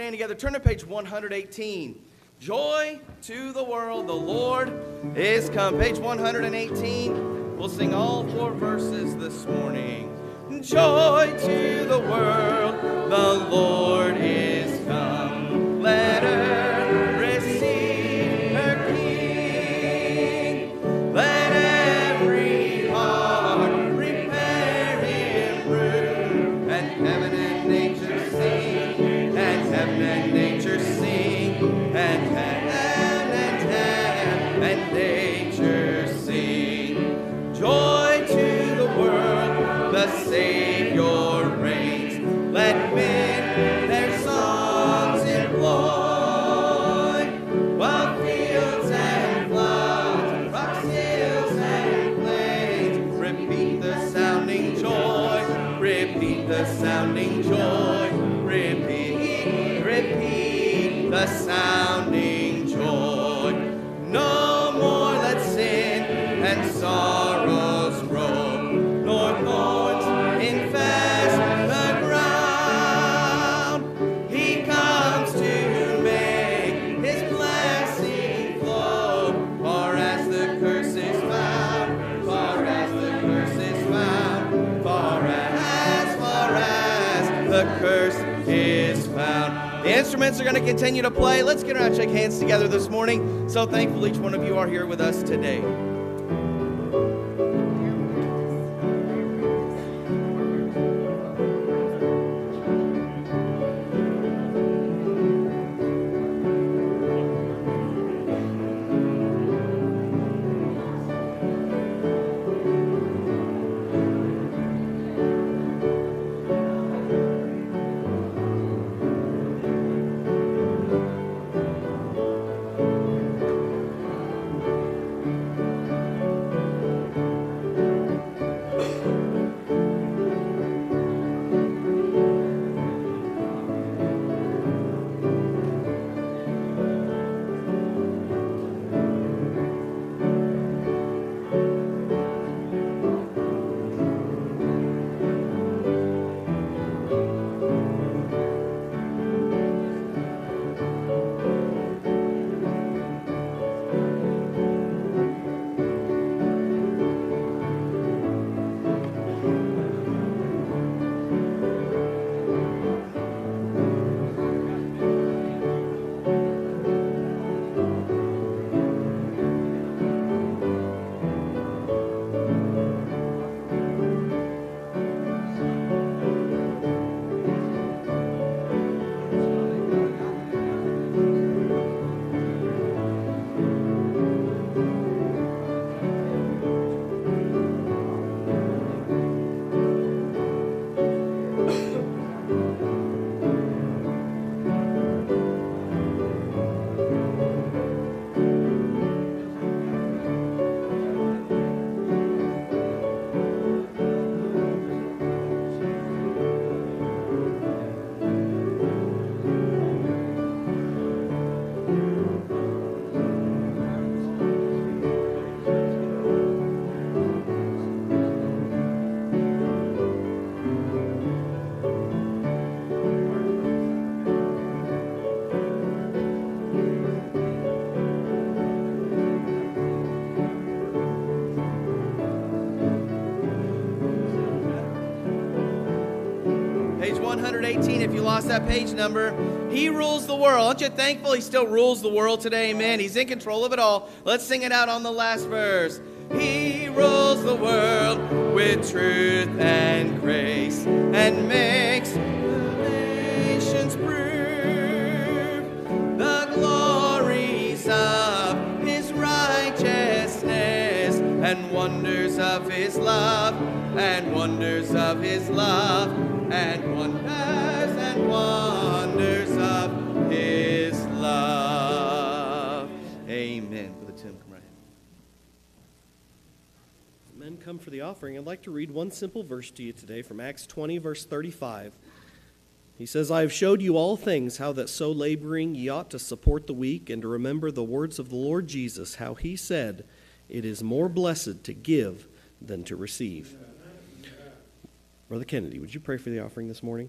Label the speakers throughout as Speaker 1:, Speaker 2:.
Speaker 1: stand together. Turn to page 118. Joy to the world, the Lord is come. Page 118. We'll sing all four verses this morning. Joy to the world, together this morning. So thankful each one of you are here with us today. Page 118, if you lost that page number. He rules the world. Aren't you thankful he still rules the world today? Amen. He's in control of it all. Let's sing it out on the last verse. He rules the world with truth and grace and makes the nations prove the glories of his righteousness and wonders of his love and wonders of his love and wonders and wonders of his love. Amen. For the Tim, come right.
Speaker 2: Men come for the offering. I'd like to read one simple verse to you today from Acts 20, verse 35. He says, I have showed you all things, how that so laboring ye ought to support the weak, and to remember the words of the Lord Jesus, how he said, It is more blessed to give than to receive. Brother Kennedy, would you pray for the offering this morning?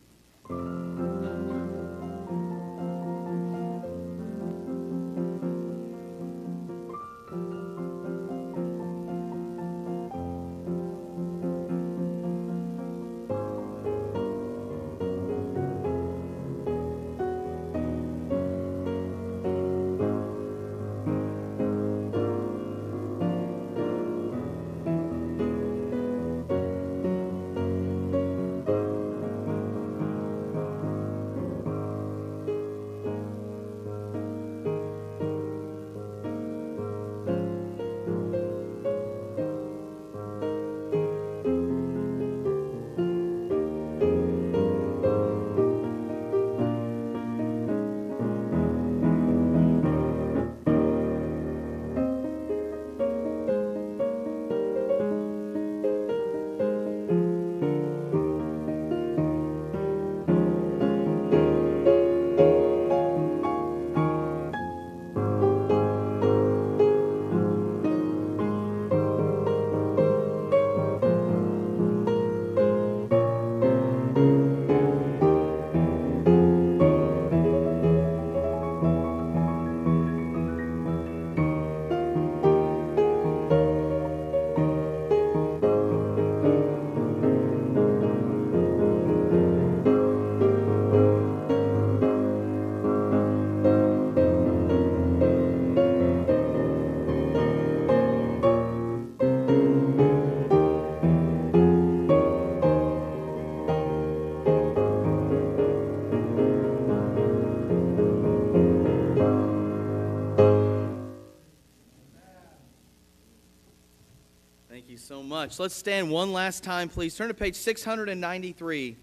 Speaker 1: Much. Let's stand one last time, please. Turn to page 693.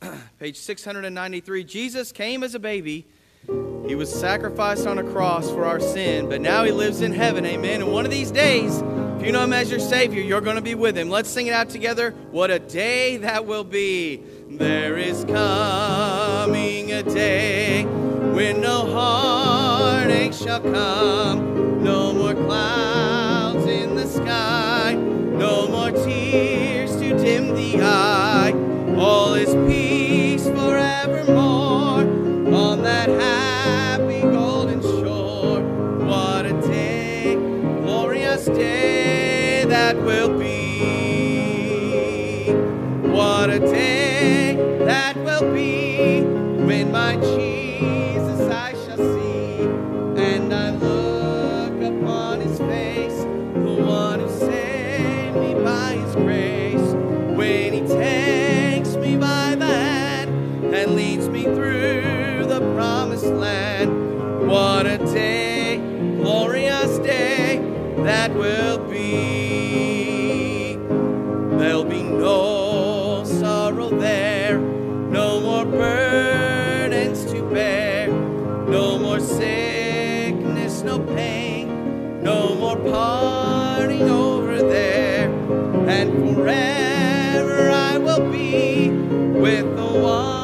Speaker 1: page 693. Jesus came as a baby. He was sacrificed on a cross for our sin, but now he lives in heaven. Amen. And one of these days, if you know him as your Savior, you're going to be with him. Let's sing it out together. What a day that will be. There is coming a day when no heartache shall come, no more clouds dim. All is peace forevermore on that happy golden shore. What a day, glorious day that will be. What a day that will be when my What a day, glorious day that will be. There'll be no sorrow there, no more burdens to bear, no more sickness, no pain, no more parting over there, and forever I will be with the one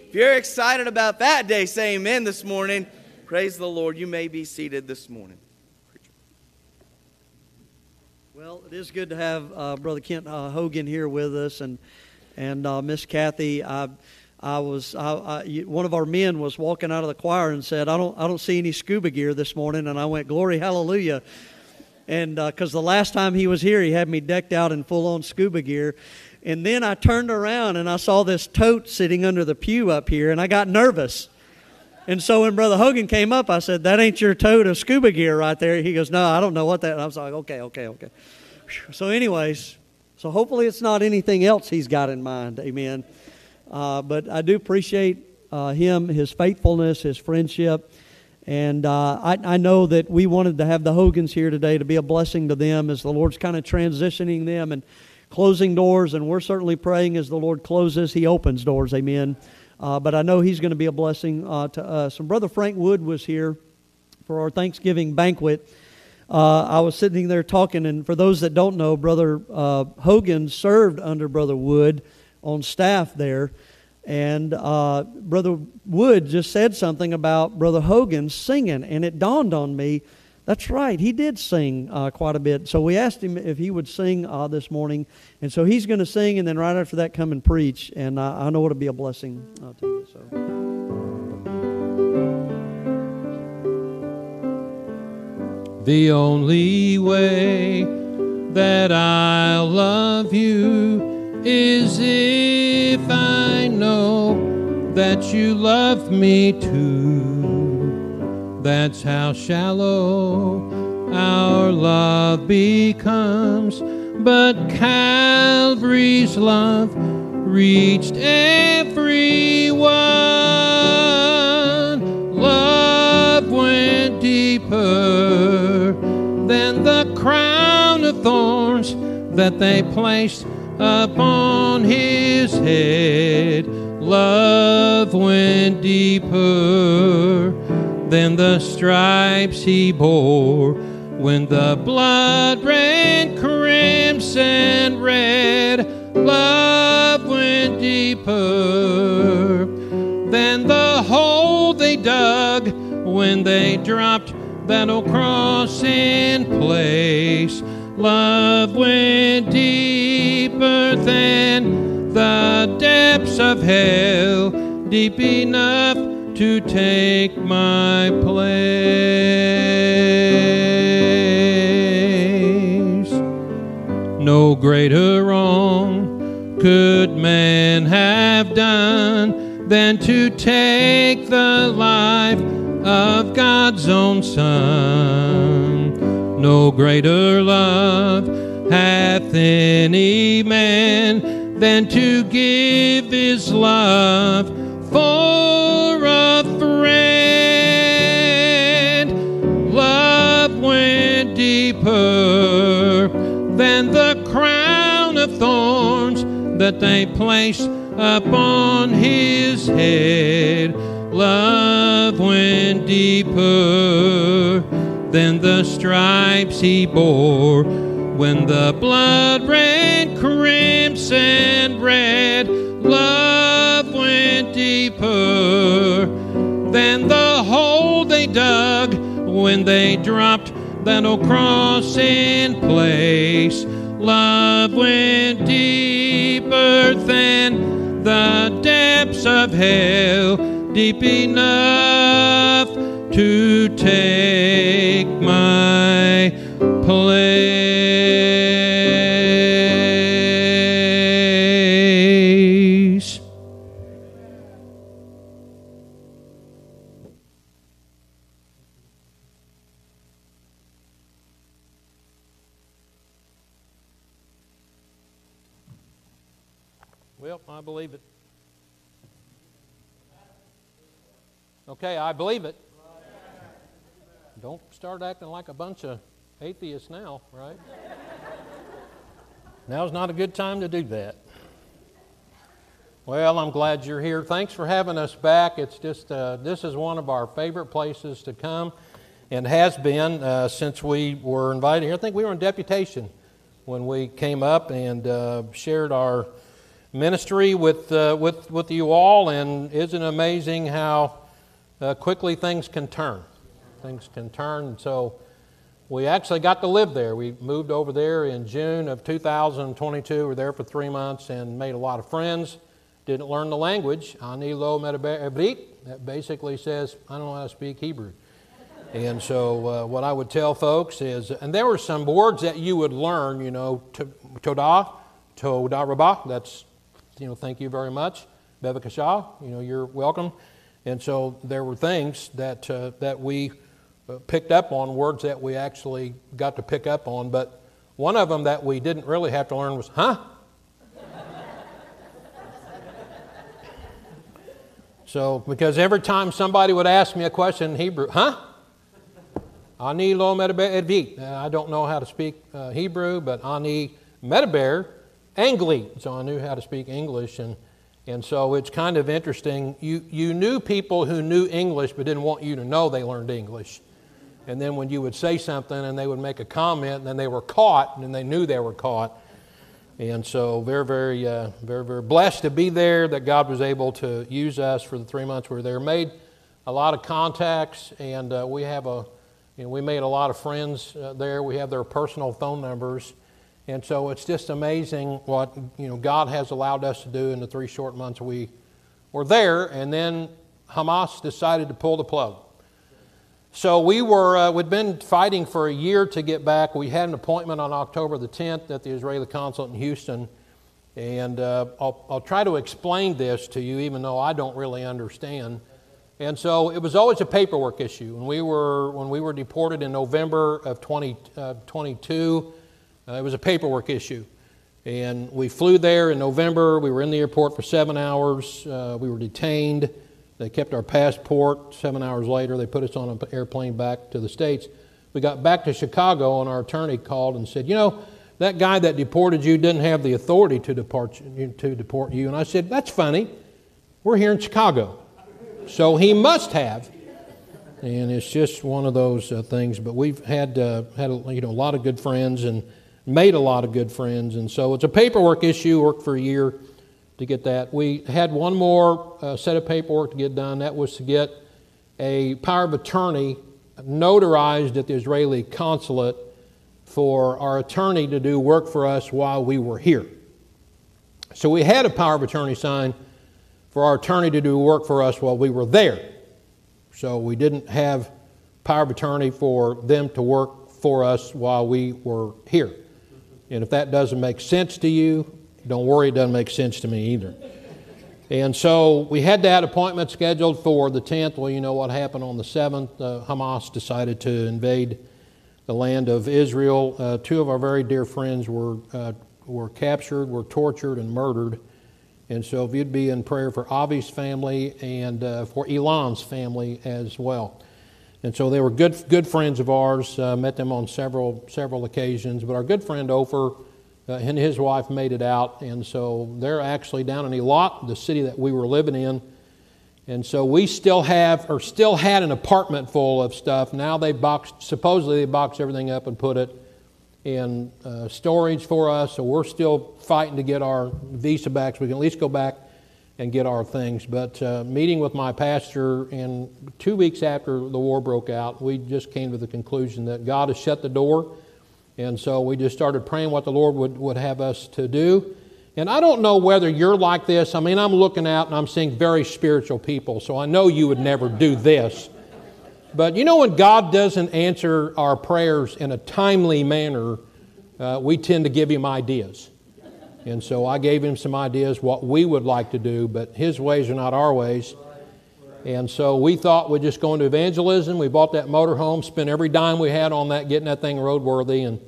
Speaker 1: If you're excited about that day, say amen this morning. Praise the Lord. You may be seated this morning.
Speaker 3: Well, it is good to have uh, Brother Kent uh, Hogan here with us, and and uh, Miss Kathy. I I was I, I, one of our men was walking out of the choir and said, "I don't I don't see any scuba gear this morning," and I went, "Glory, hallelujah." And because uh, the last time he was here, he had me decked out in full on scuba gear. And then I turned around and I saw this tote sitting under the pew up here, and I got nervous. And so when Brother Hogan came up, I said, That ain't your tote of scuba gear right there. He goes, No, I don't know what that. And I was like, Okay, okay, okay. So, anyways, so hopefully it's not anything else he's got in mind. Amen. Uh, but I do appreciate uh, him, his faithfulness, his friendship. And uh, I, I, know that we wanted to have the Hogans here today to be a blessing to them as the Lord's kind of transitioning them and closing doors. And we're certainly praying as the Lord closes, He opens doors. Amen. Uh, but I know He's going to be a blessing uh, to us. And Brother Frank Wood was here for our Thanksgiving banquet. Uh, I was sitting there talking, and for those that don't know, Brother uh, Hogan served under Brother Wood on staff there. And uh, Brother Wood just said something about Brother Hogan singing, and it dawned on me that's right, he did sing uh, quite a bit. So we asked him if he would sing uh, this morning, and so he's going to sing, and then right after that, come and preach. And I know it'll be a blessing uh, to you. So.
Speaker 4: The only way that I'll love you is if I know that you love me too. That's how shallow our love becomes. But Calvary's love reached everyone. Love went deeper than the crown of thorns that they placed upon his head. Love went deeper than the stripes he bore when the blood ran crimson red. Love went deeper than the hole they dug when they dropped that old cross in place. Love went deeper than the depths of hell, deep enough to take my place. No greater wrong could man have done than to take the life of God's own Son no greater love hath any man than to give his love for that they placed upon his head. Love went deeper than the stripes he bore. When the blood ran crimson red, love went deeper than the hole they dug when they dropped that old cross in place. Love went deeper than the depths of hell, deep enough to take my Okay, I believe it. Don't start acting like a bunch of atheists now, right? Now's not a good time to do that. Well, I'm glad you're here. Thanks for having us back. It's just, uh, this is one of our favorite places to come and has been uh, since we were invited here. I think we were in deputation when we came up and uh, shared our ministry with, uh, with, with you all. And isn't it amazing how uh, quickly things can turn? things can turn. So we actually got to live there. We moved over there in June of 2022. We were there for three months and made a lot of friends didn't learn the language. Ani lo medabrit. That basically says, I don't know how to speak Hebrew. And so, uh, what I would tell folks is, and there were some words that you would learn, you know, todah, todah rabah, that's, you know, thank you very much. Bevakashah, you know, you're welcome. And so, there were things that, uh, that we uh, picked up on, words that we actually got to pick up on, but one of them that we didn't really have to learn was, huh? so, because every time somebody would ask me a question in Hebrew, huh? Ani lo medaber I don't know how to speak uh, Hebrew, but ani medaber Angli. So I knew how to speak English, and and so it's kind of interesting. You you knew people who knew English, but didn't want you to know they learned English. And then when you would say something and they would make a comment, and then they were caught, and they knew they were caught. And so very very uh, very very blessed to be there. That God was able to use us for the three months we were there. Made a lot of contacts, and uh, we have a you know, we made a lot of friends uh, there. We have their personal phone numbers. And so it's just amazing what you know God has allowed us to do in the three short months we were there. And then Hamas decided to pull the plug. So we were uh, we'd been fighting for a year to get back. We had an appointment on October the 10th at the Israeli consulate in Houston, and uh, I'll, I'll try to explain this to you, even though I don't really understand. And so it was always a paperwork issue. When we were, when we were deported in November of 2022, uh, it was a paperwork issue. And we flew there in November. We were in the airport for seven hours. Uh, we were detained. They kept our passport. Seven hours later, they put us on an airplane back to the States. We got back to Chicago, and our attorney called and said, You know, that guy that deported you didn't have the authority to deport, to deport you. And I said, That's funny. We're here in Chicago. So he must have. And it's just one of those uh, things. But we've had, uh, had a, you know, a lot of good friends and made a lot of good friends. And so it's a paperwork issue, worked for a year to get that. We had one more uh, set of paperwork to get done. That was to get a power of attorney notarized at the Israeli consulate for our attorney to do work for us while we were here. So we had a power of attorney signed for our attorney to do work for us while we were there. So we didn't have power of attorney for them to work for us while we were here. And if that doesn't make sense to you, don't worry, it doesn't make sense to me either. And so we had that appointment scheduled for the 10th. Well, you know what happened on the 7th. Uh, Hamas decided to invade the land of Israel. Uh, two of our very dear friends were, uh, were captured, were tortured, and murdered. And so if you'd be in prayer for Avi's family and uh, for Elon's family as well. And so they were good, good friends of ours. Uh, met them on several several occasions. But our good friend Ofer uh, and his wife made it out, and so they're actually down in Eilat, the city that we were living in. And so we still have, or still had, an apartment full of stuff. Now they boxed, supposedly they boxed everything up and put it in uh, storage for us, so we're still fighting to get our visa back so we can at least go back and get our things. But uh, meeting with my pastor, and two weeks after the war broke out, we just came to the conclusion that God has shut the door. And so we just started praying what the Lord would, would have us to do. And I don't know whether you're like this. I mean, I'm looking out and I'm seeing very spiritual people, so I know you would never do this. But you know, when God doesn't answer our prayers in a timely manner, uh, we tend to give Him ideas. And so I gave Him some ideas what we would like to do, but His ways are not our ways. And so we thought we'd just go into evangelism. We bought that motorhome, spent every dime we had on that, getting that thing roadworthy. And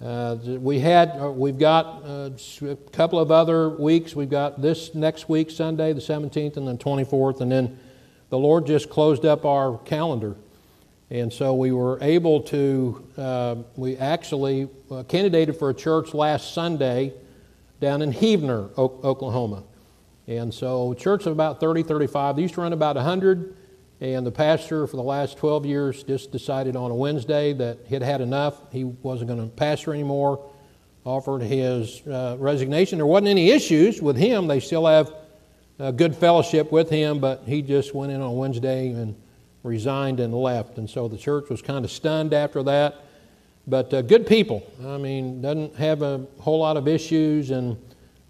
Speaker 4: uh, we had, uh, we've got uh, a couple of other weeks. We've got this next week, Sunday, the 17th, and then 24th, and then the Lord just closed up our calendar. And so we were able to, uh, we actually uh, candidated for a church last Sunday down in Heavener, Oklahoma. And so, church of about 30, 35. They used to run about 100. And the pastor for the last 12 years just decided on a Wednesday that he'd had enough. He wasn't going to pastor anymore. Offered his uh, resignation. There wasn't any issues with him. They still have a good fellowship with him, but he just went in on Wednesday and resigned and left. And so the church was kind of stunned after that. But uh, good people. I mean, doesn't have a whole lot of issues. And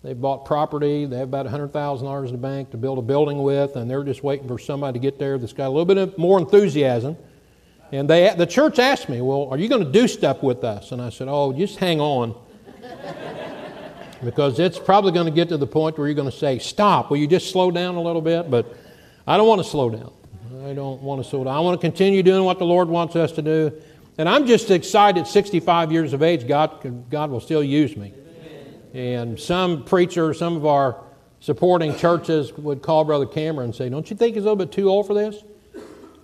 Speaker 4: They bought property. They have about $100,000 in the bank to build a building with, and they're just waiting for somebody to get there that's got a little bit more enthusiasm. And they, the church asked me, Well, are you going to do stuff with us? And I said, Oh, just hang on. because it's probably going to get to the point where you're going to say, Stop, will you just slow down a little bit? But I don't want to slow down. I don't want to slow down. I want to continue doing what the Lord wants us to do. And I'm just excited, 65 years of age, God, God will still use me. And some preacher, some of our supporting churches would call Brother Cameron and say, Don't you think he's a little bit too old for this?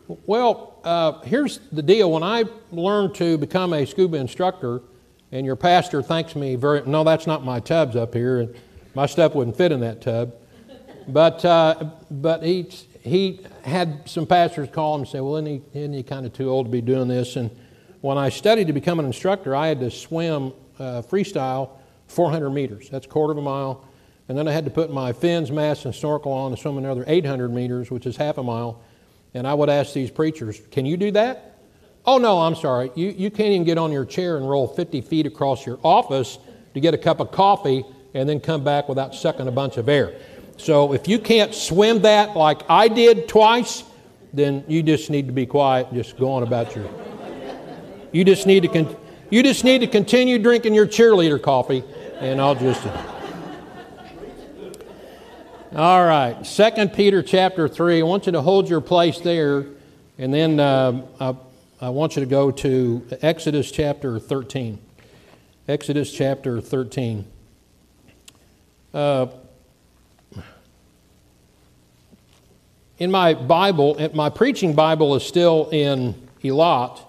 Speaker 4: Well, uh, here's the deal. When I learned to become a scuba instructor, and your pastor thanks me very, no, that's not my tubs up here. and My stuff wouldn't fit in that tub. But, uh, but he, he had some pastors call him and say, Well, isn't he, isn't he kind of too old to be doing this? And when I studied to become an instructor, I had to swim uh, freestyle 400 meters. That's a quarter of a mile. And then I had to put my fins, mask, and snorkel on to swim another 800 meters, which is half a mile. And I would ask these preachers, Can you do that? Oh, no, I'm sorry. You, you can't even get on your chair and roll 50 feet across your office to get a cup of coffee and then come back without sucking a bunch of air. So if you can't swim that like I did twice, then you just need to be quiet and just go on about your. You just need to con- you just need to continue drinking your cheerleader coffee, and I'll just. All right, Second Peter chapter three. I want you to hold your place there, and then uh, I, I want you to go to Exodus chapter thirteen. Exodus chapter thirteen. Uh, in my Bible, my preaching Bible is still in Eilat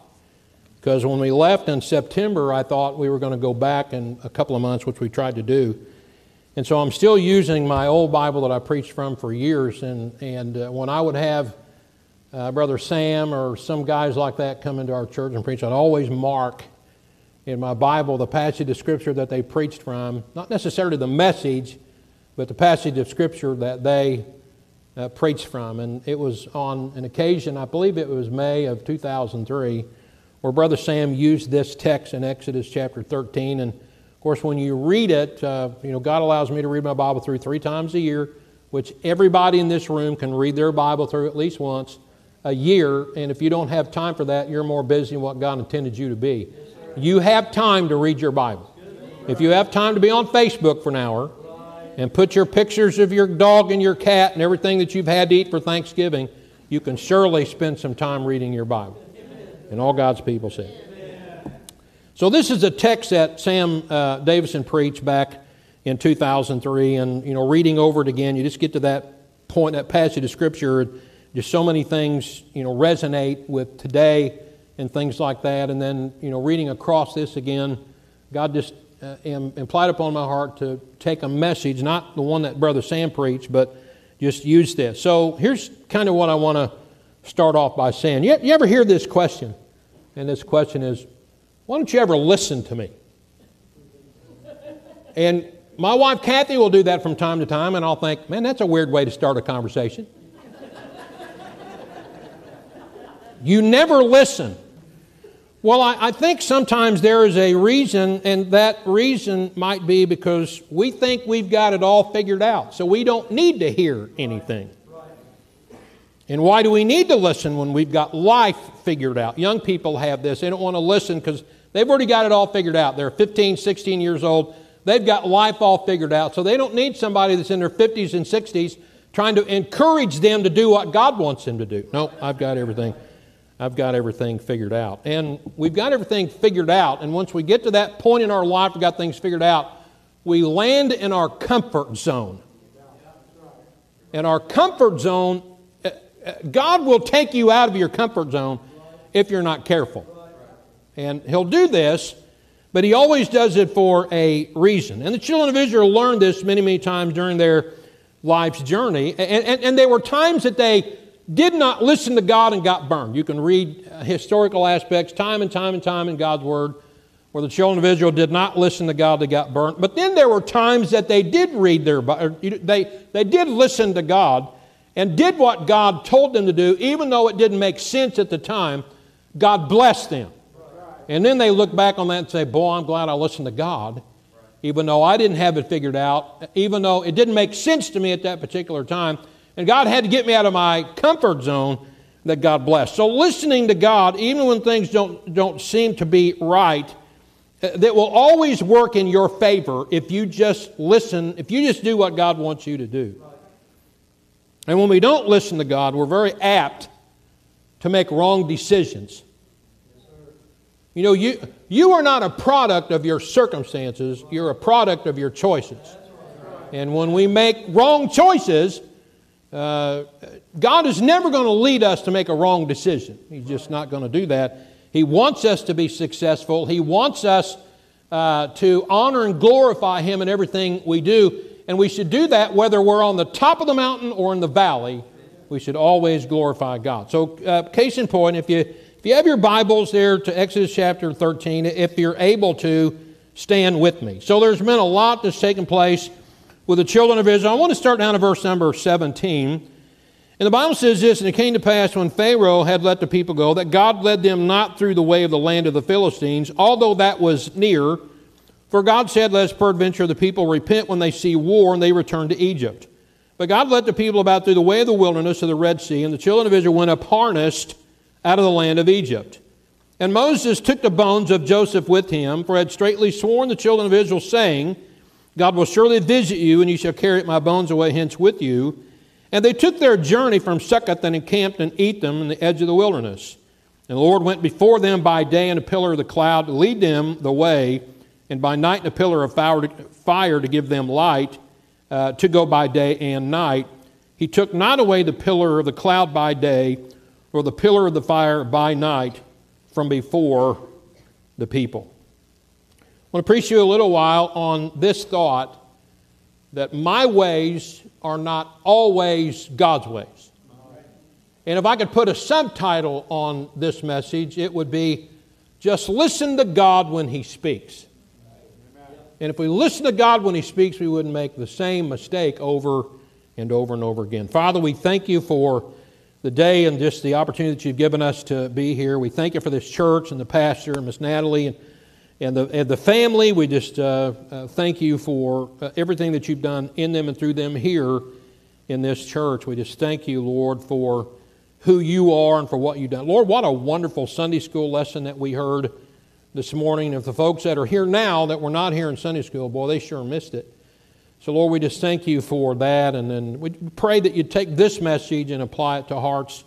Speaker 4: because when we left in September, I thought we were going to go back in a couple of months, which we tried to do. And so I'm still using my old Bible that I preached from for years. And, and uh, when I would have uh, Brother Sam or some guys like that come into our church and preach, I'd always mark in my Bible the passage of Scripture that they preached from, not necessarily the message, but the passage of Scripture that they uh, preached from. And it was on an occasion, I believe it was May of 2003, where Brother Sam used this text in Exodus chapter 13. And of course, when you read it, uh, you know, God allows me to read my Bible through three times a year, which everybody in this room can read their Bible through at least once a year. And if you don't have time for that, you're more busy than what God intended you to be. You have time to read your Bible. If you have time to be on Facebook for an hour, and put your pictures of your dog and your cat and everything that you've had to eat for Thanksgiving, you can surely spend some time reading your Bible. And all God's people said. So, this is a text that Sam uh, Davison preached back in 2003. And, you know, reading over it again, you just get to that point, that passage of Scripture. Just so many things, you know, resonate with today and things like that. And then, you know, reading across this again, God just uh, implied upon my heart to take a message, not the one that Brother Sam preached, but just use this. So here's kind of what I want to start off by saying. You, you ever hear this question? And this question is, why don't you ever listen to me? And my wife Kathy will do that from time to time, and I'll think, man, that's a weird way to start a conversation. you never listen. Well, I, I, think sometimes there is a reason, and that reason might be because we think we've got it all figured out, so we don't need to hear anything. And why do we need to listen when we've got life figured out? Young people have this. They don't want to listen because they've already got it all figured out. They're 15, 16 years old. They've got life all figured out. So they don't need somebody that's in their 50s and 60s trying to encourage them to do what God wants them to do. No, I've got everything I've got everything figured out. And we've got everything figured out. And once we get to that point in our life, we've got things figured out, we land in our comfort zone. And our comfort zone, God will take you out of your comfort zone if you're not careful. And He'll do this, but He always does it for a reason. And the children of Israel learned this many, many times during their life's journey. And, and, and there were times that they did not listen to God and got burned. You can read uh, historical aspects time and time and time in God's Word where the children of Israel did not listen to God, they got burned. But then there were times that they did read their, they, they did listen to God and did what God told them to do, even though it didn't make sense at the time. God blessed them. And then they look back on that and say, Boy, I'm glad I listened to God even though I didn't have it figured out, even though it didn't make sense to me at that particular time. And God had to get me out of my comfort zone that God blessed. So listening to God, even when things don't, don't seem to be right, uh, that will always work in your favor if you just listen, if you just do what God wants you to do. And when we don't listen to God, we're very apt to make wrong decisions. You know, you, you are not a product of your circumstances, you're a product of your choices. And when we make wrong choices, uh, God is never going to lead us to make a wrong decision. He's just not going to do that. He wants us to be successful. He wants us uh, to honor and glorify Him in everything we do. And we should do that whether we're on the top of the mountain or in the valley. We should always glorify God. So, uh, case in point, if you, if you have your Bibles there to Exodus chapter 13, if you're able to, stand with me. So, there's been a lot that's taken place with the children of Israel. I want to start down at verse number 17. And the Bible says this, and it came to pass when Pharaoh had let the people go, that God led them not through the way of the land of the Philistines, although that was near. For God said, Lest peradventure the people repent when they see war, and they return to Egypt. But God led the people about through the way of the wilderness of the Red Sea, and the children of Israel went up harnessed out of the land of Egypt. And Moses took the bones of Joseph with him, for he had straightly sworn the children of Israel, saying, God will surely visit you, and you shall carry my bones away hence with you. And they took their journey from Succoth and encamped and Etham in the edge of the wilderness. And the Lord went before them by day in a pillar of the cloud to lead them the way, and by night in a pillar of fire to give them light uh, to go by day and night. He took not away the pillar of the cloud by day, or the pillar of the fire by night from before the people. I want to preach you a little while on this thought that my ways are not always God's ways. And if I could put a subtitle on this message, it would be Just Listen to God when He speaks. And if we listen to God when He speaks, we wouldn't make the same mistake over and over and over again. Father, we thank you for the day and just the opportunity that you've given us to be here. We thank you for this church and the pastor and Miss Natalie and and the, and the family, we just uh, uh, thank you for uh, everything that you've done in them and through them here in this church. We just thank you, Lord, for who you are and for what you've done. Lord, what a wonderful Sunday school lesson that we heard this morning. If the folks that are here now that were not here in Sunday school, boy, they sure missed it. So, Lord, we just thank you for that. And then we pray that you take this message and apply it to hearts.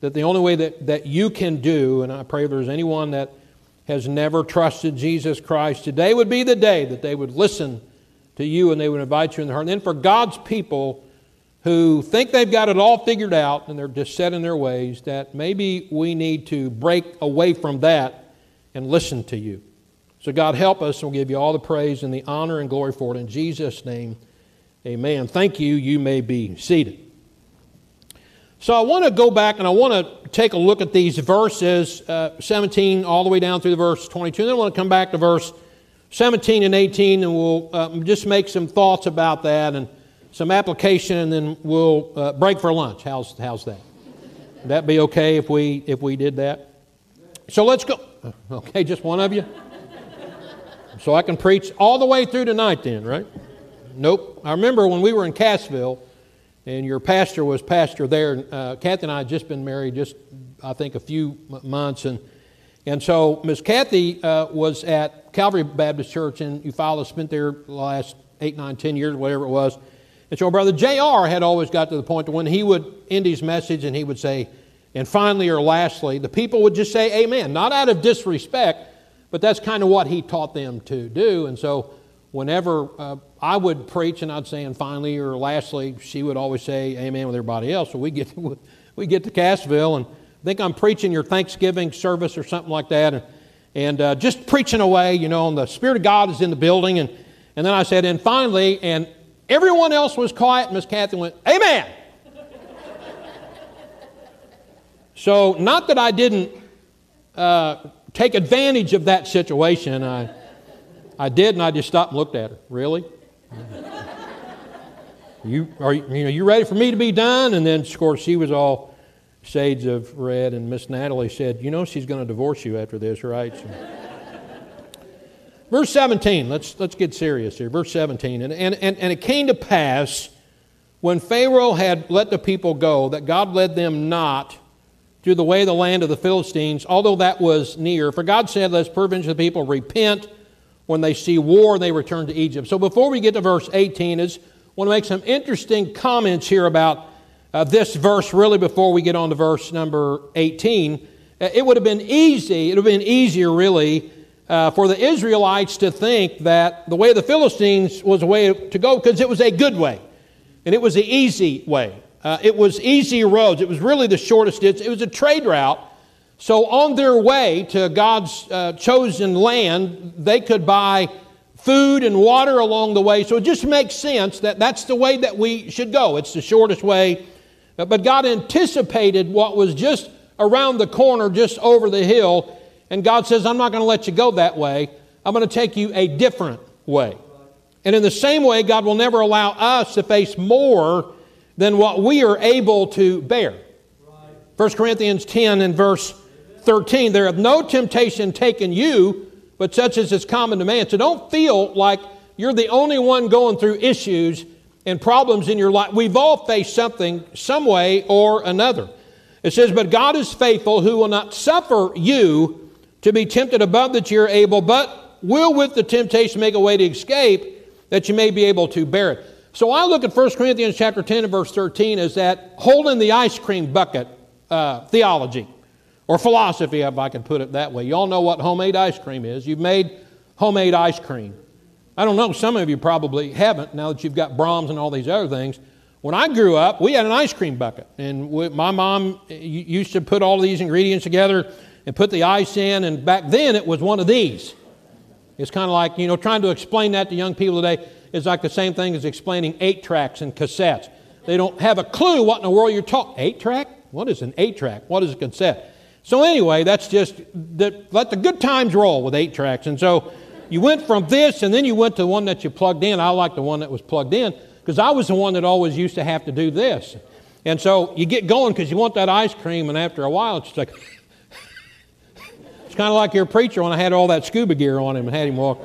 Speaker 4: That the only way that, that you can do, and I pray if there's anyone that has never trusted Jesus Christ, today would be the day that they would listen to you and they would invite you in their heart. And then for God's people who think they've got it all figured out and they're just set in their ways, that maybe we need to break away from that and listen to you. So, God, help us, and we'll give you all the praise and the honor and glory for it. In Jesus' name, amen. Thank you. You may be seated. So I want to go back and I want to take a look at these verses, uh, 17 all the way down through the verse 22. And then I want to come back to verse 17 and 18 and we'll uh, just make some thoughts about that and some application and then we'll uh, break for lunch. How's, how's that? Would that be okay if we, if we did that? So let's go. Okay, just one of you? So I can preach all the way through tonight then, right? Nope. I remember when we were in Cassville, and your pastor was pastor there. Uh, Kathy and I had just been married just, I think, a few months, and and so Miss Kathy uh, was at Calvary Baptist Church in Eufaula, spent there the last eight, nine, ten years, whatever it was. And so Brother J.R. had always got to the point that when he would end his message and he would say, and finally or lastly, the people would just say amen, not out of disrespect, but that's kind of what he taught them to do. And so whenever uh, I would preach and I'd say, and finally or lastly, she would always say amen with everybody else. So we get to, we get to Cassville and I think I'm preaching your Thanksgiving service or something like that, and, and uh, just preaching away, you know, and the Spirit of God is in the building. And, and then I said, and finally, and everyone else was quiet. and Miss Kathy went, Amen. So, not that I didn't uh, take advantage of that situation. I, I did, and I just stopped and looked at her. Really? you are you know you ready for me to be done? And then of course she was all shades of red, and Miss Natalie said, "You know she's going to divorce you after this, right?" So, verse 17, let's, let's get serious here. Verse 17. And, and, and, and it came to pass when Pharaoh had let the people go that God led them not through the way of the land of the Philistines, although that was near. For God said, Let's prevent the people repent when they see war, they return to Egypt. So before we get to verse 18, is want to make some interesting comments here about uh, this verse, really, before we get on to verse number 18. Uh, it would have been easy, it would have been easier, really, uh, for the Israelites to think that the way of the Philistines was a way to go because it was a good way and it was the easy way. Uh, it was easy roads. It was really the shortest. It was a trade route. So, on their way to God's uh, chosen land, they could buy food and water along the way. So, it just makes sense that that's the way that we should go. It's the shortest way. But God anticipated what was just around the corner, just over the hill. And God says, I'm not going to let you go that way. I'm going to take you a different way. And in the same way, God will never allow us to face more than what we are able to bear. 1 Corinthians 10 and verse 13 There hath no temptation taken you, but such as is common to man. So don't feel like you're the only one going through issues and problems in your life. We've all faced something, some way or another. It says, But God is faithful, who will not suffer you to be tempted above that you're able, but will with the temptation make a way to escape that you may be able to bear it. So I look at 1 Corinthians chapter 10 and verse 13 as that holding the ice cream bucket uh, theology or philosophy, if I can put it that way. You all know what homemade ice cream is. You've made homemade ice cream. I don't know, some of you probably haven't now that you've got Braum's and all these other things. When I grew up, we had an ice cream bucket, and we, my mom used to put all these ingredients together and put the ice in, and back then it was one of these. It's kind of like, you know, trying to explain that to young people today is like the same thing as explaining eight tracks and cassettes. They don't have a clue what in the world you're talking. Eight track? What is an eight track? What is a cassette? So anyway, that's just the, let the good times roll with eight tracks. And so you went from this, and then you went to the one that you plugged in. I like the one that was plugged in because I was the one that always used to have to do this. And so you get going because you want that ice cream, and after a while, it's like it's kind of like your preacher when I had all that scuba gear on him and had him walk,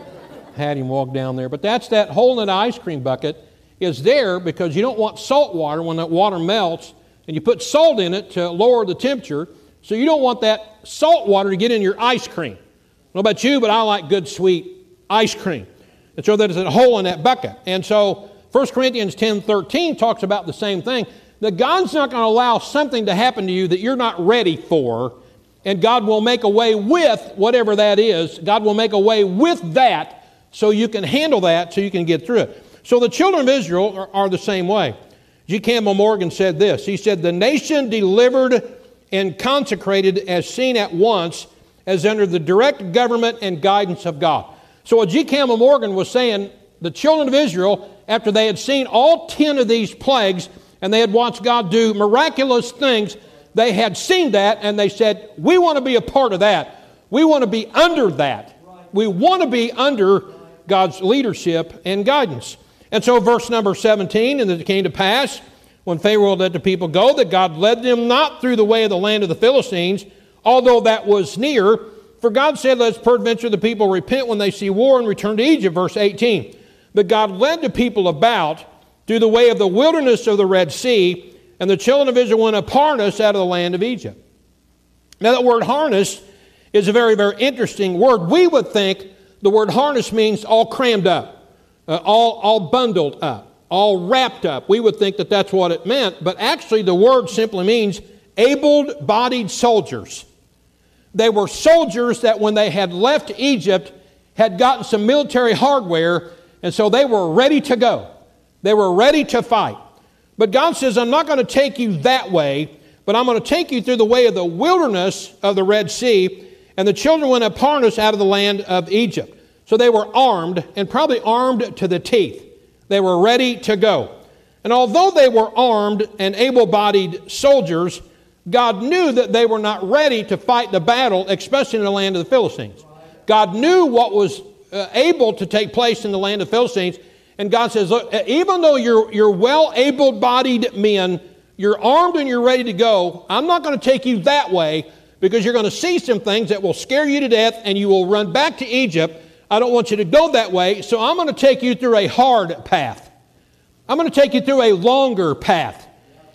Speaker 4: had him walk down there. But that's that hole in the ice cream bucket is there because you don't want salt water when that water melts, and you put salt in it to lower the temperature. So you don't want that salt water to get in your ice cream. I know about you, but I like good sweet ice cream. And so there's a hole in that bucket. And so 1 Corinthians 10 13 talks about the same thing. That God's not going to allow something to happen to you that you're not ready for and God will make a way with whatever that is. God will make a way with that so you can handle that, so you can get through it. So the children of Israel are, are the same way. G. Campbell Morgan said this He said, The nation delivered and consecrated as seen at once as under the direct government and guidance of God. So what G. Campbell Morgan was saying, the children of Israel, after they had seen all 10 of these plagues and they had watched God do miraculous things, they had seen that and they said, We want to be a part of that. We want to be under that. We want to be under God's leadership and guidance. And so, verse number 17, and it came to pass when Pharaoh let the people go that God led them not through the way of the land of the Philistines, although that was near. For God said, Let's peradventure the people repent when they see war and return to Egypt. Verse 18. But God led the people about through the way of the wilderness of the Red Sea and the children of Israel went up harness out of the land of Egypt. Now, that word harness is a very, very interesting word. We would think the word harness means all crammed up, uh, all, all bundled up, all wrapped up. We would think that that's what it meant, but actually, the word simply means able bodied soldiers. They were soldiers that, when they had left Egypt, had gotten some military hardware, and so they were ready to go. They were ready to fight. But God says, I'm not going to take you that way, but I'm going to take you through the way of the wilderness of the Red Sea. And the children went up harness out of the land of Egypt. So they were armed, and probably armed to the teeth. They were ready to go. And although they were armed and able bodied soldiers, God knew that they were not ready to fight the battle, especially in the land of the Philistines. God knew what was uh, able to take place in the land of the Philistines, and God says, Look, even though you're, you're well able bodied men, you're armed and you're ready to go, I'm not going to take you that way because you're going to see some things that will scare you to death and you will run back to Egypt. I don't want you to go that way, so I'm going to take you through a hard path. I'm going to take you through a longer path.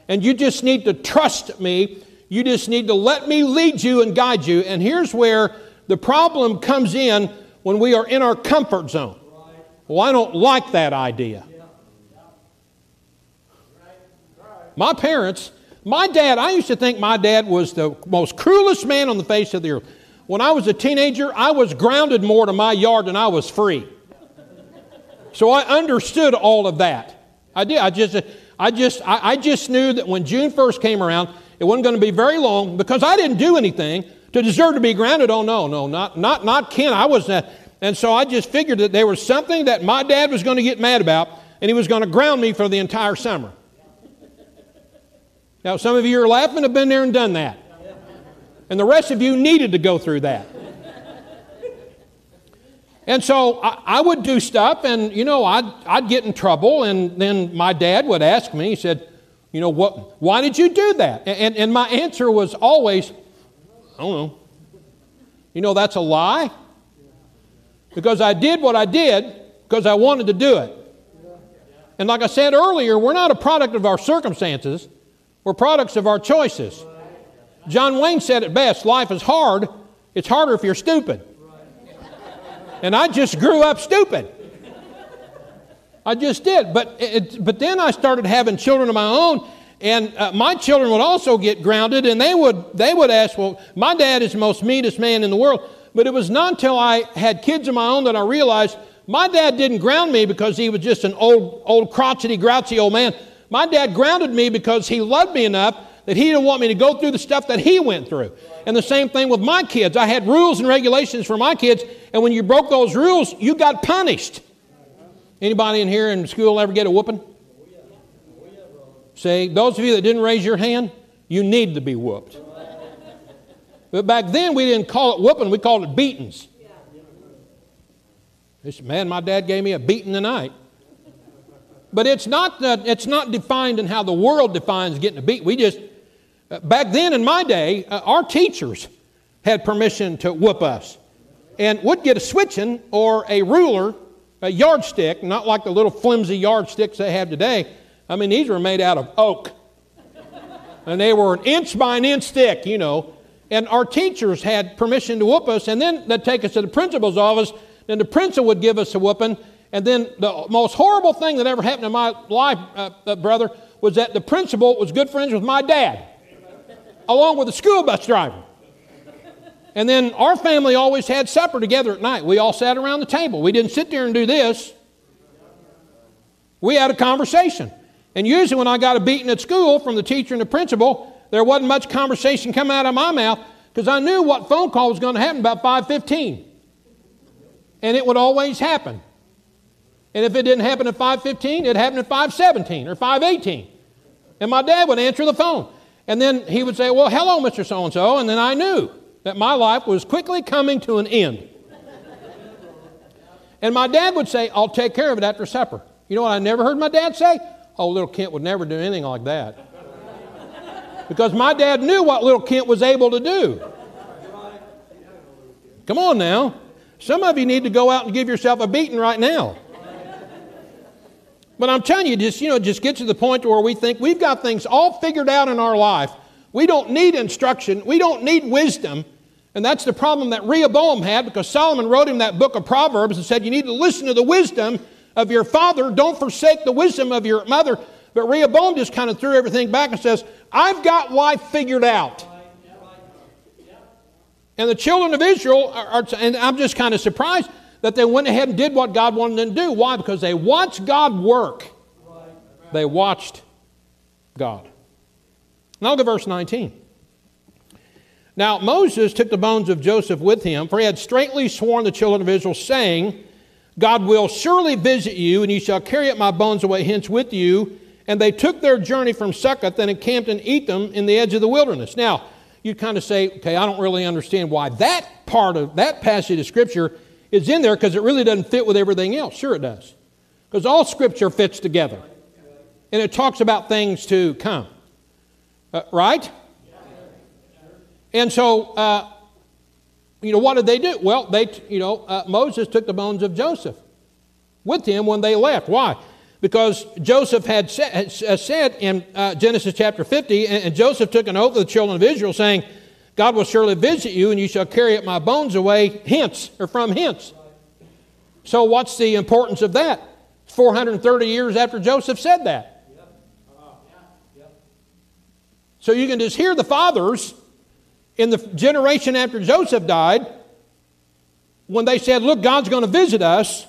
Speaker 4: And you just need to trust me. You just need to let me lead you and guide you. And here's where the problem comes in when we are in our comfort zone. Well, I don't like that idea. My parents, my dad, I used to think my dad was the most cruelest man on the face of the earth. When I was a teenager, I was grounded more to my yard than I was free. So I understood all of that. I did. I just, I just, I, I just knew that when June 1st came around, it wasn't going to be very long because I didn't do anything to deserve to be grounded. Oh no, no, not, not, not Ken. I was, uh, and so I just figured that there was something that my dad was going to get mad about, and he was going to ground me for the entire summer. Now, some of you are laughing, have been there and done that. And the rest of you needed to go through that. And so I, I, would do stuff, and you know, I'd, I'd get in trouble, and then my dad would ask me, he said, You know, what, why did you do that? And, and my answer was always, I don't know. You know, that's a lie. Because I did what I did because I wanted to do it. And like I said earlier, we're not a product of our circumstances, we're products of our choices. John Wayne said it best life is hard, it's harder if you're stupid. And I just grew up stupid. I just did. But, it, but then I started having children of my own, and uh, my children would also get grounded, and they would, they would ask, Well, my dad is the most meanest man in the world. But it was not until I had kids of my own that I realized my dad didn't ground me because he was just an old, old crotchety, grouchy old man. My dad grounded me because he loved me enough that he didn't want me to go through the stuff that he went through. And the same thing with my kids. I had rules and regulations for my kids, and when you broke those rules, you got punished. Anybody in here in school ever get a whooping? Say, those of you that didn't raise your hand, you need to be whooped. But back then we didn't call it whooping, we called it beatings. This man, my dad gave me a beating tonight. But it's not, uh, it's not defined in how the world defines getting a beat. We just, uh, back then in my day, uh, our teachers had permission to whoop us and would get a switching or a ruler, a yardstick, not like the little flimsy yardsticks they have today. I mean, these were made out of oak. and they were an inch by an inch thick, you know. And our teachers had permission to whoop us, and then they'd take us to the principal's office, and the principal would give us a whooping, and then the most horrible thing that ever happened in my life, uh, uh, brother, was that the principal was good friends with my dad, along with the school bus driver. And then our family always had supper together at night. We all sat around the table. We didn't sit there and do this. We had a conversation. And usually, when I got a beating at school from the teacher and the principal, there wasn't much conversation coming out of my mouth because I knew what phone call was going to happen about 5:15, and it would always happen. And if it didn't happen at 5:15, it happened at 5:17 or 5:18. And my dad would answer the phone. And then he would say, "Well, hello, Mr. So and so." And then I knew that my life was quickly coming to an end. and my dad would say, "I'll take care of it after supper." You know what I never heard my dad say? "Oh, little Kent would never do anything like that." because my dad knew what little Kent was able to do. Come on now. Some of you need to go out and give yourself a beating right now. But I'm telling you, just you know, just get to the point where we think we've got things all figured out in our life. We don't need instruction. We don't need wisdom. And that's the problem that Rehoboam had because Solomon wrote him that book of Proverbs and said, You need to listen to the wisdom of your father. Don't forsake the wisdom of your mother. But Rehoboam just kind of threw everything back and says, I've got life figured out. And the children of Israel are, are and I'm just kind of surprised that they went ahead and did what God wanted them to do. Why? Because they watched God work. They watched God. Now to verse 19. Now Moses took the bones of Joseph with him, for he had straightly sworn the children of Israel, saying, God will surely visit you, and you shall carry up my bones away hence with you. And they took their journey from Succoth and encamped in Etham in the edge of the wilderness. Now, you kind of say, okay, I don't really understand why that part of that passage of Scripture is in there because it really doesn't fit with everything else. Sure, it does. Because all Scripture fits together. And it talks about things to come. Uh, right? And so, uh, you know, what did they do? Well, they, you know, uh, Moses took the bones of Joseph with him when they left. Why? Because Joseph had said, had said in uh, Genesis chapter 50, and, and Joseph took an oath of the children of Israel, saying, God will surely visit you, and you shall carry up my bones away hence, or from hence. So, what's the importance of that? 430 years after Joseph said that. So, you can just hear the fathers in the generation after Joseph died when they said, Look, God's going to visit us.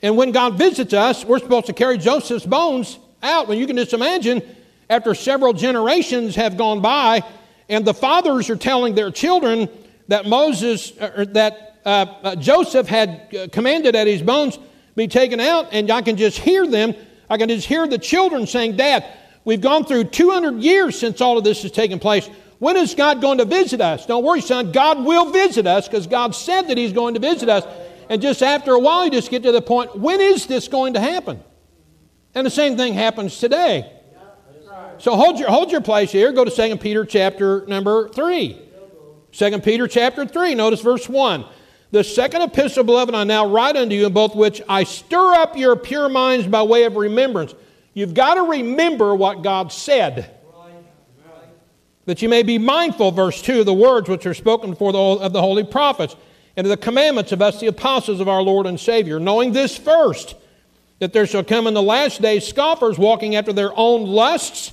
Speaker 4: And when God visits us, we're supposed to carry Joseph's bones out. When you can just imagine, after several generations have gone by, and the fathers are telling their children that Moses, or that uh, uh, Joseph had uh, commanded that his bones be taken out, and I can just hear them. I can just hear the children saying, Dad, we've gone through 200 years since all of this has taken place. When is God going to visit us? Don't worry, son. God will visit us because God said that He's going to visit us. And just after a while, you just get to the point when is this going to happen? And the same thing happens today. So hold your, hold your place here. Go to 2 Peter chapter number 3. 2 Peter chapter 3, notice verse 1. The second epistle, beloved, I now write unto you, in both which I stir up your pure minds by way of remembrance. You've got to remember what God said. That you may be mindful, verse 2, of the words which are spoken before the, of the holy prophets, and of the commandments of us, the apostles of our Lord and Savior, knowing this first, that there shall come in the last days scoffers walking after their own lusts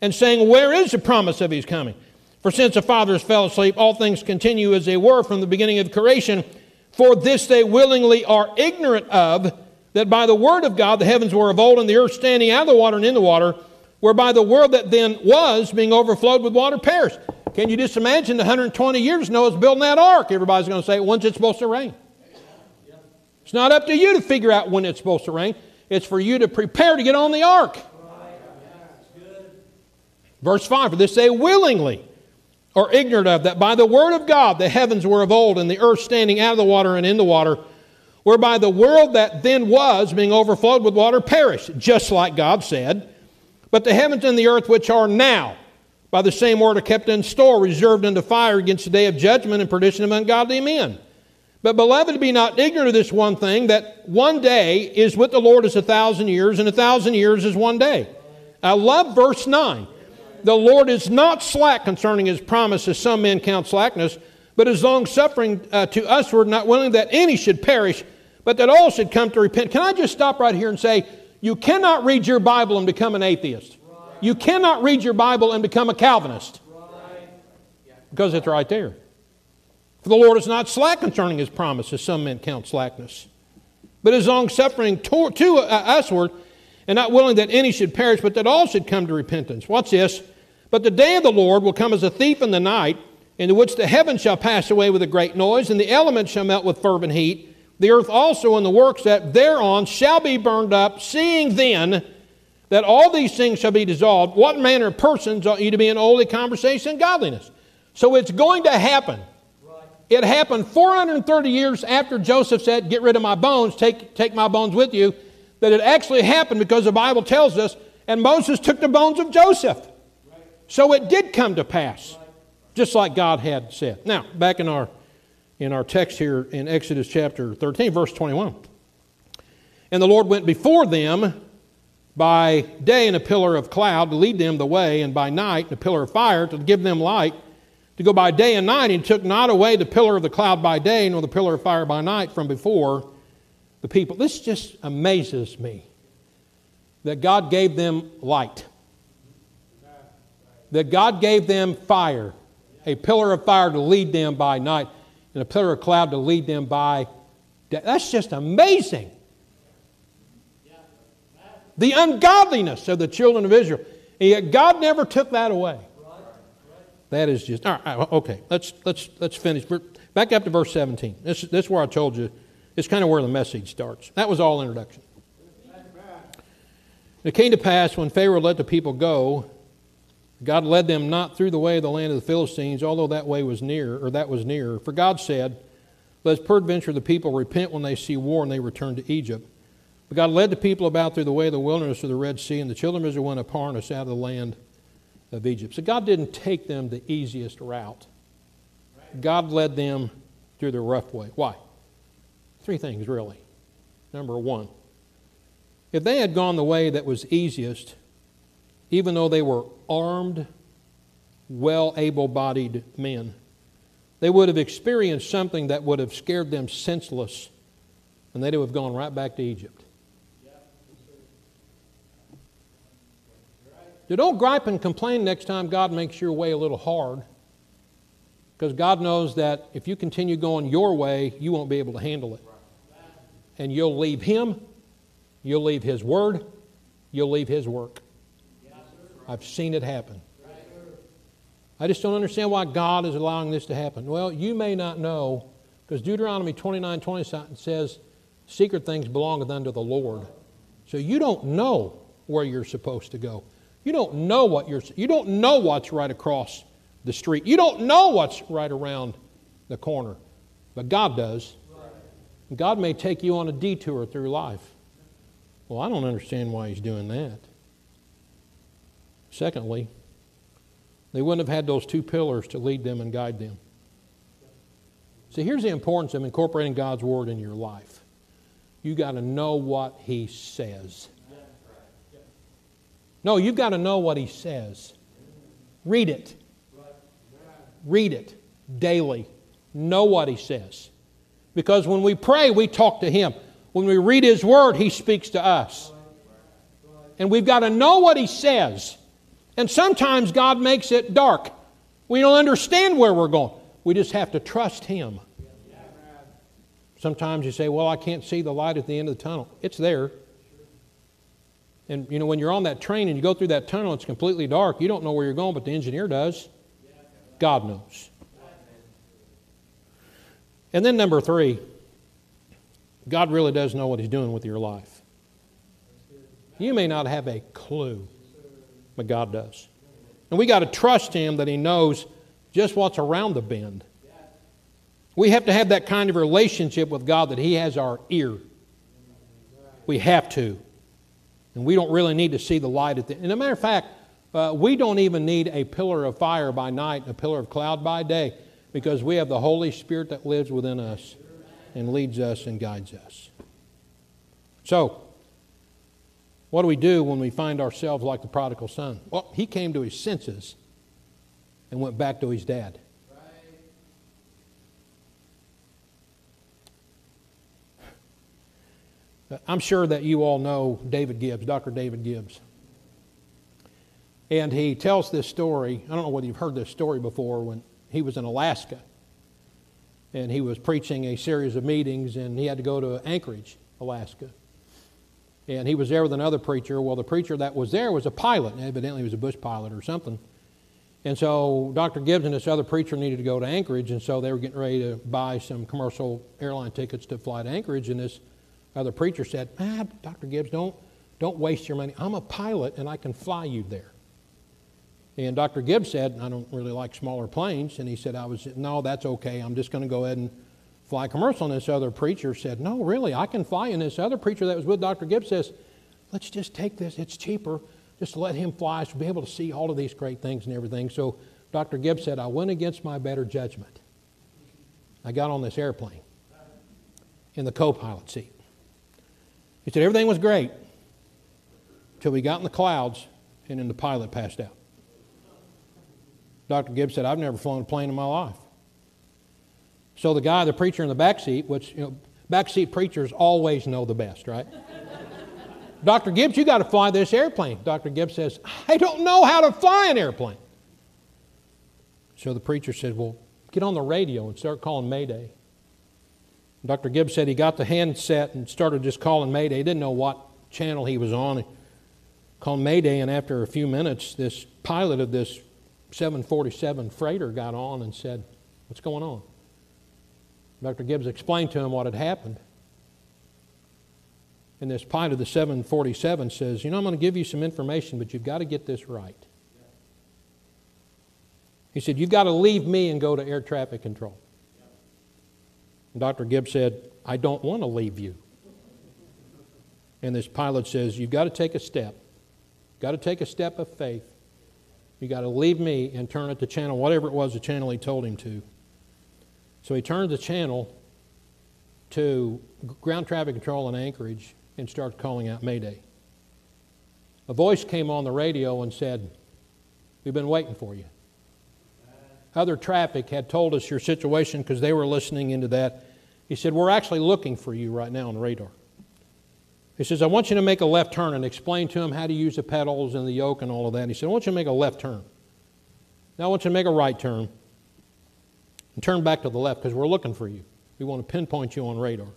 Speaker 4: and saying, Where is the promise of his coming? For since the fathers fell asleep, all things continue as they were from the beginning of creation. For this they willingly are ignorant of, that by the word of God the heavens were of old, and the earth standing out of the water and in the water, whereby the world that then was, being overflowed with water, perished. Can you just imagine the 120 years Noah's building that ark? Everybody's going to say, when's it supposed to rain? It's not up to you to figure out when it's supposed to rain. It's for you to prepare to get on the ark. Verse 5 For this they willingly are ignorant of, that by the word of God the heavens were of old, and the earth standing out of the water and in the water, whereby the world that then was, being overflowed with water, perished, just like God said. But the heavens and the earth which are now, by the same word, are kept in store, reserved unto fire against the day of judgment and perdition of ungodly men. But, beloved, be not ignorant of this one thing, that one day is with the Lord as a thousand years, and a thousand years is one day. I love verse 9. The Lord is not slack concerning his promise, as some men count slackness, but is long suffering uh, to usward, not willing that any should perish, but that all should come to repent. Can I just stop right here and say, you cannot read your Bible and become an atheist. You cannot read your Bible and become a Calvinist. Because it's right there. For the Lord is not slack concerning his promise, as some men count slackness, but is long suffering to, to uh, usward, and not willing that any should perish, but that all should come to repentance. Watch this. But the day of the Lord will come as a thief in the night, in which the heavens shall pass away with a great noise, and the elements shall melt with fervent heat. The earth also and the works that thereon shall be burned up, seeing then that all these things shall be dissolved. What manner of persons ought you to be in holy conversation and godliness? So it's going to happen. It happened 430 years after Joseph said, Get rid of my bones, take, take my bones with you that it actually happened because the Bible tells us, and Moses took the bones of Joseph. So it did come to pass, just like God had said. Now, back in our in our text here in Exodus chapter 13, verse 21. And the Lord went before them by day in a pillar of cloud to lead them the way, and by night in a pillar of fire to give them light, to go by day and night. And took not away the pillar of the cloud by day, nor the pillar of fire by night from before the people. This just amazes me that God gave them light, that God gave them fire, a pillar of fire to lead them by night, and a pillar of cloud to lead them by day. That's just amazing. The ungodliness of the children of Israel. And yet God never took that away. That is just all right. Okay, let's let's let's finish. We're Back up to verse 17. This, this is where I told you it's kind of where the message starts. That was all introduction. It came to pass when Pharaoh let the people go, God led them not through the way of the land of the Philistines, although that way was near, or that was near. For God said, Let peradventure the people repent when they see war and they return to Egypt. But God led the people about through the way of the wilderness of the Red Sea, and the children of Israel went upon us out of the land of Egypt. So God didn't take them the easiest route. God led them through the rough way. Why? Three things, really. Number one, if they had gone the way that was easiest, even though they were armed, well able bodied men, they would have experienced something that would have scared them senseless, and they'd have gone right back to Egypt. So don't gripe and complain next time God makes your way a little hard. Because God knows that if you continue going your way, you won't be able to handle it. And you'll leave Him, you'll leave His Word, you'll leave His work. I've seen it happen. I just don't understand why God is allowing this to happen. Well, you may not know, because Deuteronomy 29 20 says, Secret things belongeth unto the Lord. So you don't know where you're supposed to go. You don't know what you're you don't know what's right across the street. You don't know what's right around the corner. But God does. God may take you on a detour through life. Well, I don't understand why he's doing that. Secondly, they wouldn't have had those two pillars to lead them and guide them. See, here's the importance of incorporating God's word in your life. You got to know what he says. No, you've got to know what he says. Read it. Read it daily. Know what he says. Because when we pray, we talk to him. When we read his word, he speaks to us. And we've got to know what he says. And sometimes God makes it dark. We don't understand where we're going. We just have to trust him. Sometimes you say, Well, I can't see the light at the end of the tunnel. It's there. And you know, when you're on that train and you go through that tunnel, it's completely dark. You don't know where you're going, but the engineer does. God knows. And then number three, God really does know what He's doing with your life. You may not have a clue, but God does. And we got to trust Him that He knows just what's around the bend. We have to have that kind of relationship with God that He has our ear. We have to. And we don't really need to see the light at the end. And a matter of fact, uh, we don't even need a pillar of fire by night and a pillar of cloud by day because we have the Holy Spirit that lives within us and leads us and guides us. So, what do we do when we find ourselves like the prodigal son? Well, he came to his senses and went back to his dad. I'm sure that you all know David Gibbs, Dr. David Gibbs. And he tells this story. I don't know whether you've heard this story before when he was in Alaska. And he was preaching a series of meetings, and he had to go to Anchorage, Alaska. And he was there with another preacher. Well, the preacher that was there was a pilot. Evidently, he was a bush pilot or something. And so Dr. Gibbs and this other preacher needed to go to Anchorage, and so they were getting ready to buy some commercial airline tickets to fly to Anchorage. And this other preacher said, ah, Dr. Gibbs, don't, don't waste your money. I'm a pilot, and I can fly you there. And Dr. Gibbs said, I don't really like smaller planes. And he said, I was, no, that's okay. I'm just going to go ahead and fly commercial. And this other preacher said, no, really, I can fly. And this other preacher that was with Dr. Gibbs says, let's just take this. It's cheaper. Just let him fly. So we'll be able to see all of these great things and everything. So Dr. Gibbs said, I went against my better judgment. I got on this airplane in the co-pilot seat. He said, everything was great until we got in the clouds and then the pilot passed out. Dr. Gibbs said, I've never flown a plane in my life. So the guy, the preacher in the back seat, which, you know, backseat preachers always know the best, right? Dr. Gibbs, you got to fly this airplane. Dr. Gibbs says, I don't know how to fly an airplane. So the preacher said, Well, get on the radio and start calling Mayday. Dr. Gibbs said he got the handset and started just calling Mayday. He didn't know what channel he was on. He called Mayday, and after a few minutes, this pilot of this 747 freighter got on and said, What's going on? Dr. Gibbs explained to him what had happened. And this pilot of the 747 says, You know, I'm going to give you some information, but you've got to get this right. He said, You've got to leave me and go to air traffic control. And Dr. Gibbs said, I don't want to leave you. And this pilot says, You've got to take a step. You've got to take a step of faith. You got to leave me and turn it to channel, whatever it was, the channel he told him to. So he turned the channel to ground traffic control in Anchorage and started calling out Mayday. A voice came on the radio and said, We've been waiting for you. Other traffic had told us your situation because they were listening into that. He said, We're actually looking for you right now on radar. He says, I want you to make a left turn and explain to him how to use the pedals and the yoke and all of that. And he said, I want you to make a left turn. Now I want you to make a right turn and turn back to the left because we're looking for you. We want to pinpoint you on radar.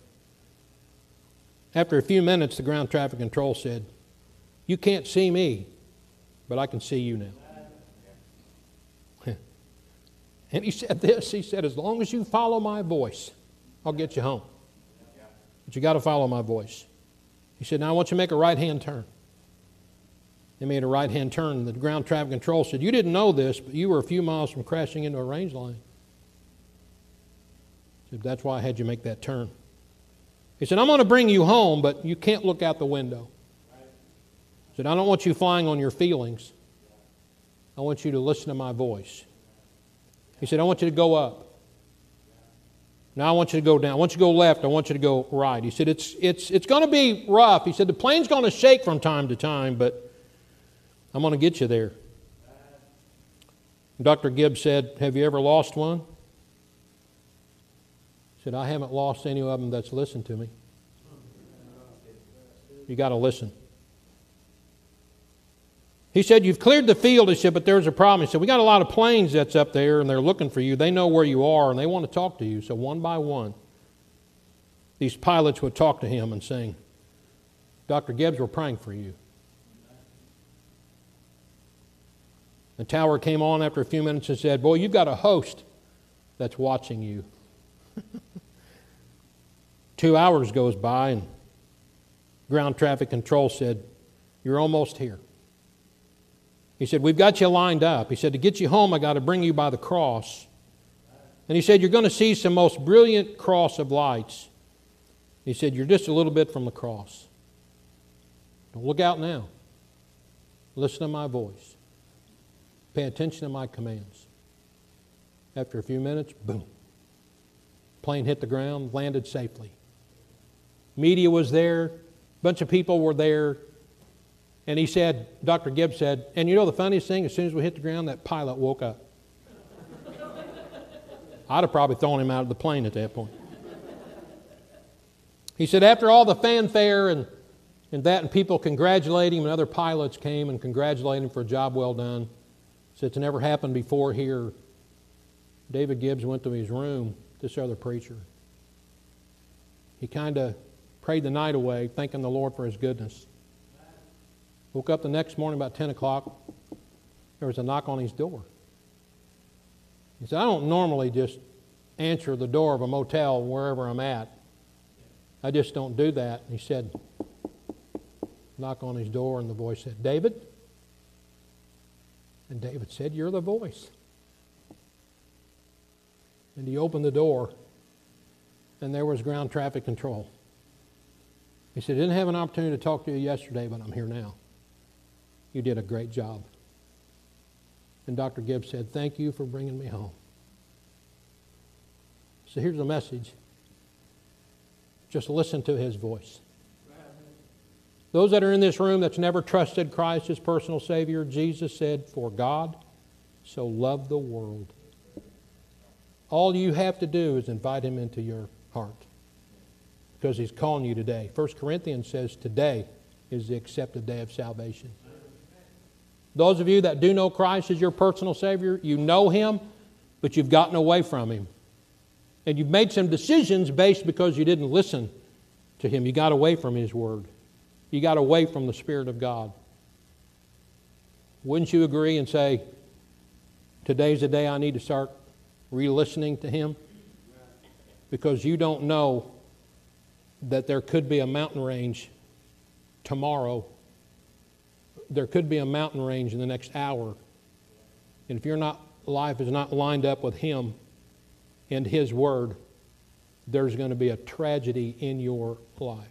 Speaker 4: After a few minutes, the ground traffic control said, You can't see me, but I can see you now. and he said this He said, As long as you follow my voice, I'll get you home. But you got to follow my voice. He said, Now I want you to make a right hand turn. They made a right hand turn. The ground traffic control said, You didn't know this, but you were a few miles from crashing into a range line. He said, That's why I had you make that turn. He said, I'm going to bring you home, but you can't look out the window. He said, I don't want you flying on your feelings. I want you to listen to my voice. He said, I want you to go up. Now I want you to go down. I want you to go left. I want you to go right. He said, It's, it's, it's going to be rough. He said, The plane's going to shake from time to time, but I'm going to get you there. Dr. Gibbs said, Have you ever lost one? He said, I haven't lost any of them that's listened to me. You got to listen. He said, You've cleared the field. He said, But there's a problem. He said, We got a lot of planes that's up there and they're looking for you. They know where you are and they want to talk to you. So one by one, these pilots would talk to him and saying, Dr. Gibbs, we're praying for you. The tower came on after a few minutes and said, Boy, you've got a host that's watching you. Two hours goes by and ground traffic control said, You're almost here. He said, We've got you lined up. He said, To get you home, I got to bring you by the cross. And he said, You're going to see some most brilliant cross of lights. He said, You're just a little bit from the cross. Don't look out now. Listen to my voice. Pay attention to my commands. After a few minutes, boom. Plane hit the ground, landed safely. Media was there, bunch of people were there. And he said, Dr. Gibbs said, and you know the funniest thing, as soon as we hit the ground, that pilot woke up. I'd have probably thrown him out of the plane at that point. He said, after all the fanfare and, and that, and people congratulating him, and other pilots came and congratulated him for a job well done. Said it's never happened before here. David Gibbs went to his room, this other preacher. He kind of prayed the night away, thanking the Lord for his goodness. Woke up the next morning about 10 o'clock. There was a knock on his door. He said, I don't normally just answer the door of a motel wherever I'm at. I just don't do that. And he said, knock on his door, and the voice said, David? And David said, You're the voice. And he opened the door, and there was ground traffic control. He said, didn't have an opportunity to talk to you yesterday, but I'm here now. You did a great job. And Dr. Gibbs said, Thank you for bringing me home. So here's the message just listen to his voice. Those that are in this room that's never trusted Christ as personal Savior, Jesus said, For God so loved the world. All you have to do is invite him into your heart because he's calling you today. 1 Corinthians says today is the accepted day of salvation. Those of you that do know Christ as your personal Savior, you know him, but you've gotten away from him. And you've made some decisions based because you didn't listen to him. You got away from his word. You got away from the Spirit of God. Wouldn't you agree and say, today's the day I need to start re listening to Him? Because you don't know that there could be a mountain range tomorrow. There could be a mountain range in the next hour. And if your not, life is not lined up with Him and His Word, there's going to be a tragedy in your life.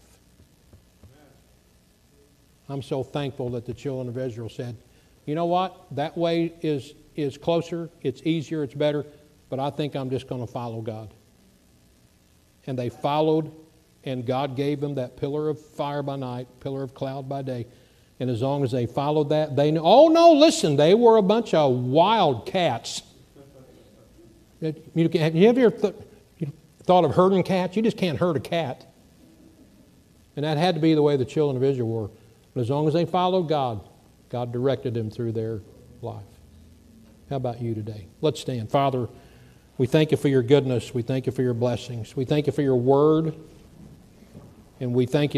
Speaker 4: I'm so thankful that the children of Israel said, you know what? That way is, is closer, it's easier, it's better, but I think I'm just going to follow God. and they followed, and God gave them that pillar of fire by night, pillar of cloud by day. And as long as they followed that, they knew. Oh, no, listen, they were a bunch of wild cats. You, have you ever th- thought of herding cats? You just can't herd a cat. And that had to be the way the children of Israel were. But as long as they followed God, God directed them through their life. How about you today? Let's stand. Father, we thank you for your goodness. We thank you for your blessings. We thank you for your word. And we thank you.